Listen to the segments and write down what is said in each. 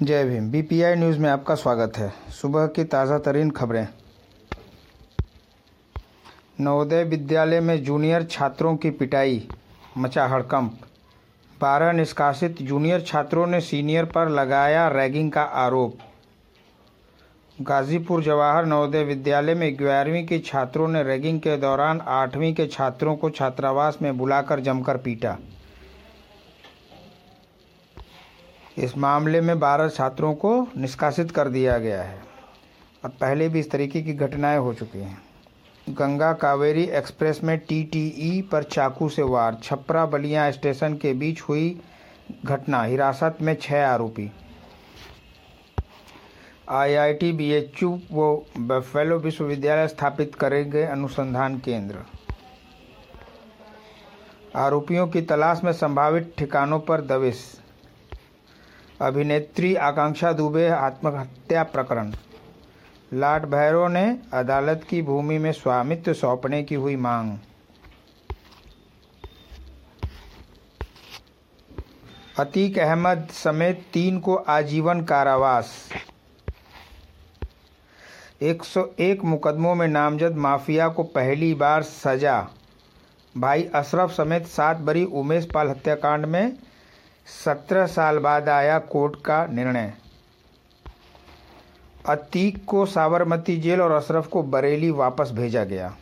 जय Bhim. BPI news में आपका स्वागत है। सुबह की ताज़ा तरीन खबरें। नवोदय विद्यालय में जूनियर छात्रों की पिटाई, मचा हड़कंप। बारह निष्कासित जूनियर छात्रों ने सीनियर पर लगाया रैगिंग का आरोप। गाजीपुर जवाहर नवोदय विद्यालय में ग्यारहवीं के छात्रों ने रैगिंग के दौरान आठवीं के छात्रों को छात्रावास में बुलाकर जमकर पीटा। इस मामले में बारह छात्रों को निष्कासित कर दिया गया है। अब पहले भी इस तरीके की घटनाएँ हो चुकी हैं। गंगा कावेरी एक्सप्रेस में टीटीई पर चाकू से वार, छपरा बलिया स्टेशन के बीच हुई घटना, हिरासत में छह आरोपी। आईआईटी बीएचयू वो बफेलो विश्वविद्यालय स्थापित करेंगे अनुसंधान केंद्र। आरोपियों की तलाश में संभावित ठिकानों पर दबिश। अभिनेत्री आकांक्षा दुबे आत्महत्या प्रकरण। लाट भैरव ने अदालत की भूमि में स्वामित्व सौंपने की हुई मांग। अतीक अहमद समेत तीन को आजीवन कारावास। 101 मुकदमों में नामजद माफिया को पहली बार सजा। भाई अशरफ समेत सात बरी उमेश पाल हत्याकांड में सत्रह साल बाद आया कोर्ट का निर्णय। अतीक को साबरमती जेल और अशरफ को बरेली वापस भेजा गया।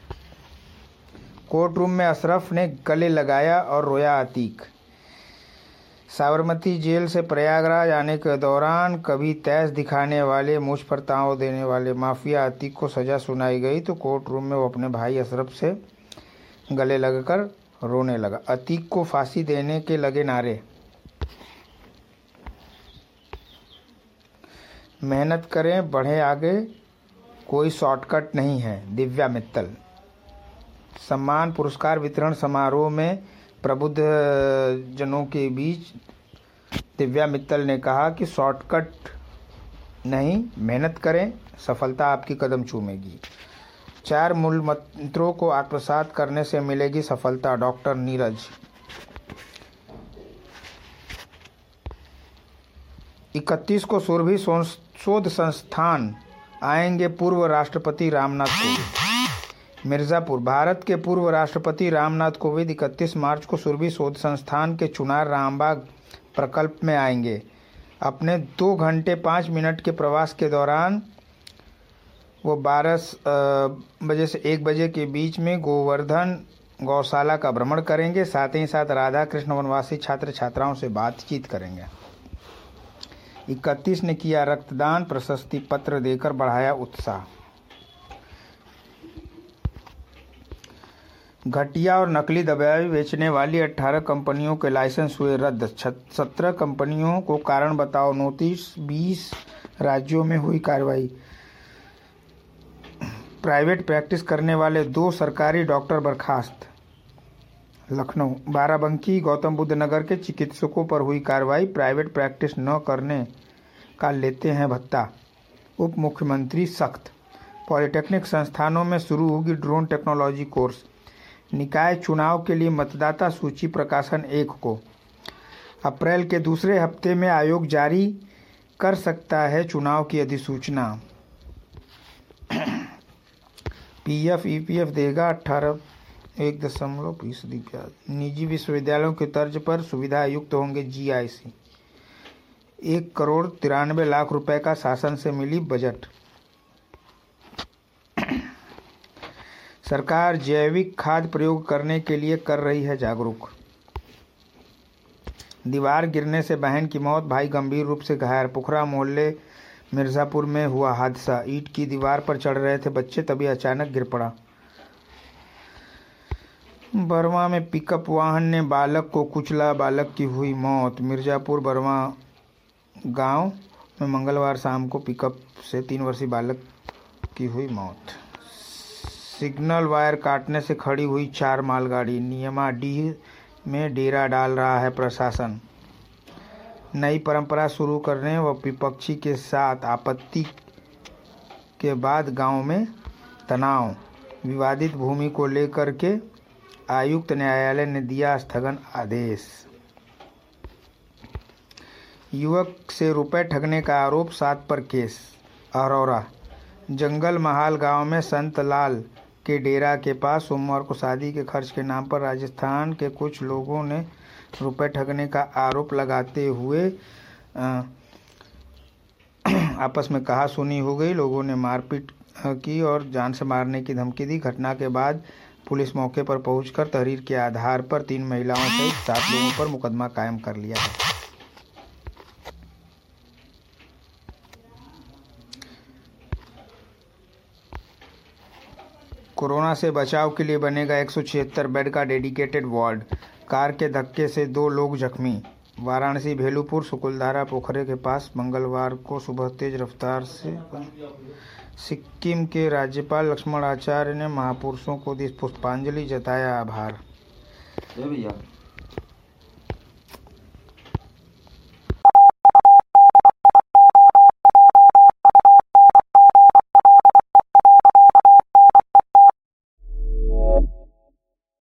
कोर्ट रूम में अशरफ ने गले लगाया और रोया अतीक। साबरमती जेल से प्रयागराज आने के दौरान कभी तैस दिखाने वाले, मुझ पर ताव देने वाले माफिया अतीक को सज़ा सुनाई गई तो कोर्ट रूम में वो अपने भाई अशरफ से गले लगकर रोने लगा। अतीक को फांसी देने के लगे नारे। मेहनत करें, बढ़े आगे, कोई शॉर्टकट नहीं है, दिव्या मित्तल। सम्मान, पुरस्कार, वितरण समारोह में प्रबुद्ध जनों के बीच दिव्या मित्तल ने कहा कि शॉर्टकट नहीं, मेहनत करें, सफलता आपकी कदम चूमेगी। चार मूल मंत्रों को आत्मसात करने से मिलेगी सफलता, डॉक्टर नीरज। इकतीस को सुरभि शोध संस्थान आएँगे पूर्व राष्ट्रपति रामनाथ कोविंद। मिर्ज़ापुर, भारत के पूर्व राष्ट्रपति रामनाथ कोविंद 31 मार्च को सुरभि शोध संस्थान के चुनार रामबाग प्रकल्प में आएँगे। अपने दो घंटे पाँच मिनट के प्रवास के दौरान वो बारह बजे से एक बजे के बीच में गोवर्धन गौशाला का भ्रमण करेंगे। साथ ही साथ राधा कृष्ण वनवासी छात्र छात्राओं से बातचीत करेंगे। इकतीस ने किया रक्तदान, प्रशस्ति पत्र देकर बढ़ाया उत्साह। घटिया और नकली दवाई बेचने वाली 18 कंपनियों के लाइसेंस हुए रद्द। सत्रह कंपनियों को कारण बताओ, नोटिस 20 राज्यों में हुई कार्रवाई। प्राइवेट प्रैक्टिस करने वाले दो सरकारी डॉक्टर बर्खास्त। लखनऊ। बाराबंकी, गौतम बुद्ध नगर के चिकित्सकों पर हुई कार्रवाई। प्राइवेट प्रैक्टिस न करने का लेते हैं भत्ता। उप मुख्यमंत्री सख्त। पॉलिटेक्निक संस्थानों में शुरू होगी ड्रोन टेक्नोलॉजी कोर्स। निकाय चुनाव के लिए मतदाता सूची प्रकाशन एक को। अप्रैल के दूसरे हफ़्ते में आयोग जारी कर सकता है चुनाव की अधिसूचना। पीएफ, ईपीएफ देगा अट्ठारह एक दशमलव फ़ीसदी ब्याज निजी विश्वविद्यालयों के तर्ज पर सुविधा युक्त होंगे जीआईसी। एक करोड़ तिरानवे लाख रुपए का शासन से मिली बजट। सरकार जैविक खाद प्रयोग करने के लिए कर रही है जागरूक। दीवार गिरने से बहन की मौत, भाई गंभीर रूप से घायल। पुखरा मोहल्ले मिर्ज़ापुर में हुआ हादसा। ईट की दीवार पर चढ़ रहे थे बच्चे, तभी अचानक गिर पड़ा। बर्मा में पिकअप वाहन ने बालक को कुचला, बालक की हुई मौत। मिर्ज़ापुर, बर्मा गाँव में मंगलवार शाम को पिकअप से तीन वर्षीय बालक की हुई मौत। सिग्नल वायर काटने से खड़ी हुई चार मालगाड़ी। नियमाडीह में डेरा डाल रहा है प्रशासन। नई परंपरा शुरू करने व विपक्षी के साथ आपत्ति के बाद गाँव में तनाव। विवादित भूमि को लेकर के आयुक्त न्यायालय ने दिया स्थगन आदेश। युवक से रुपए ठगने का आरोप, सात पर केस, अरौरा। जंगल महाल गाँव में संत लाल के डेरा के पास सोमवार को शादी के खर्च के नाम पर राजस्थान के कुछ लोगों ने रुपए ठगने का आरोप लगाते हुए आपस में कहा सुनी हो गई। लोगों ने मारपीट की और जान से मारने की धमकी दी। घटना के बाद पुलिस मौके पर पहुंचकर तहरीर के आधार पर तीन महिलाओं सहित सात लोगों पर मुकदमा कायम कर लिया है कोरोना से बचाव के लिए बनेगा एक सौ छिहत्तर बेड का डेडिकेटेड वार्ड। कार के धक्के से दो लोग जख्मी। वाराणसी भेलूपुर सुकुलधारा पोखरे के पास मंगलवार को सुबह तेज रफ्तार से सिक्किम के राज्यपाल लक्ष्मण आचार्य ने महापुरुषों को दी पुष्पांजलि, जताया आभार। भैया।